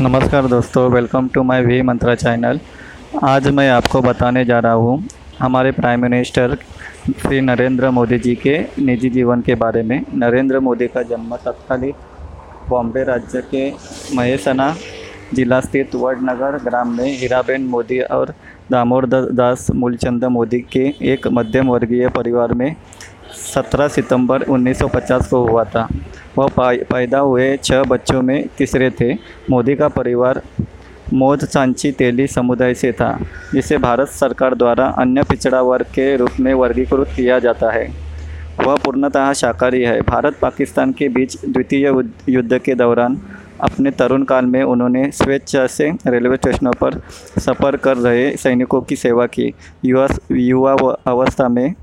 नमस्कार दोस्तों welcome to my V Mantra channel आज मैं आपको बताने जा रहा हूँ हमारे प्राइम मिनिस्टर श्री नरेंद्र मोदी जी के निजी जीवन के बारे में। नरेंद्र मोदी का जन्म तत्कालीन बॉम्बे राज्य के महेसना जिला स्थित वडनगर ग्राम में हीराबेन मोदी और दामोदर दास मूलचंद मोदी के एक मध्यम वर्गीय परिवार में 17 सितंबर 1950 को हुआ था। वह पैदा हुए छह बच्चों में तीसरे थे। मोदी का परिवार मौज सांची तेली समुदाय से था, जिसे भारत सरकार द्वारा अन्य पिछड़ा वर्ग के रूप में वर्गीकृत किया जाता है। वह पूर्णतः शाकाहारी है। भारत पाकिस्तान के बीच द्वितीय युद्ध के दौरान अपने तरुण काल में उन्होंने स्वेच्छा से रेलवे स्टेशनों पर सफ़र कर रहे सैनिकों की सेवा की। युवा युवा अवस्था में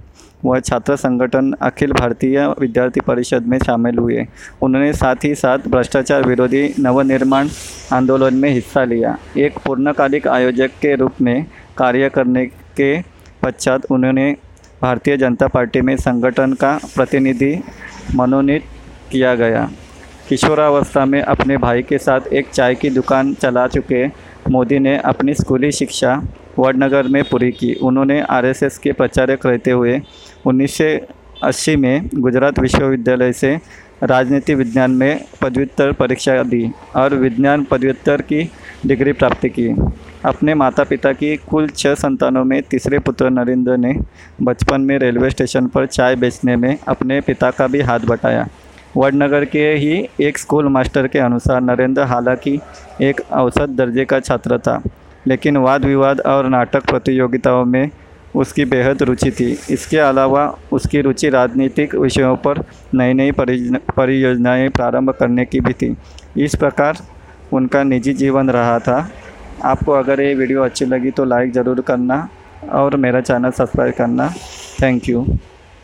वह छात्र संगठन अखिल भारतीय विद्यार्थी परिषद में शामिल हुए। उन्होंने साथ ही साथ भ्रष्टाचार विरोधी नवनिर्माण आंदोलन में हिस्सा लिया। एक पूर्णकालिक आयोजक के रूप में कार्य करने के पश्चात उन्होंने भारतीय जनता पार्टी में संगठन का प्रतिनिधि मनोनीत किया गया। किशोरावस्था में अपने भाई के साथ एक चाय की दुकान चला चुके मोदी ने अपनी स्कूली शिक्षा वडनगर में पूरी की। उन्होंने आरएसएस के प्रचारक रहते हुए उन्नीस में गुजरात विश्वविद्यालय से राजनीति विज्ञान में पदव्युत्तर परीक्षा दी और विज्ञान पदव्युत्तर की डिग्री प्राप्त की। अपने माता पिता की कुल छः संतानों में तीसरे पुत्र नरेंद्र ने बचपन में रेलवे स्टेशन पर चाय बेचने में अपने पिता का भी हाथ बटाया। वडनगर के ही एक स्कूल मास्टर के अनुसार नरेंद्र हालाँकि एक औसत दर्जे का छात्र था। लेकिन वाद विवाद और नाटक प्रतियोगिताओं में उसकी बेहद रुचि थी। इसके अलावा उसकी रुचि राजनीतिक विषयों पर नई नई परियोजनाएँ प्रारंभ करने की भी थी। इस प्रकार उनका निजी जीवन रहा था। आपको अगर ये वीडियो अच्छी लगी तो लाइक ज़रूर करना और मेरा चैनल सब्सक्राइब करना। Thank you.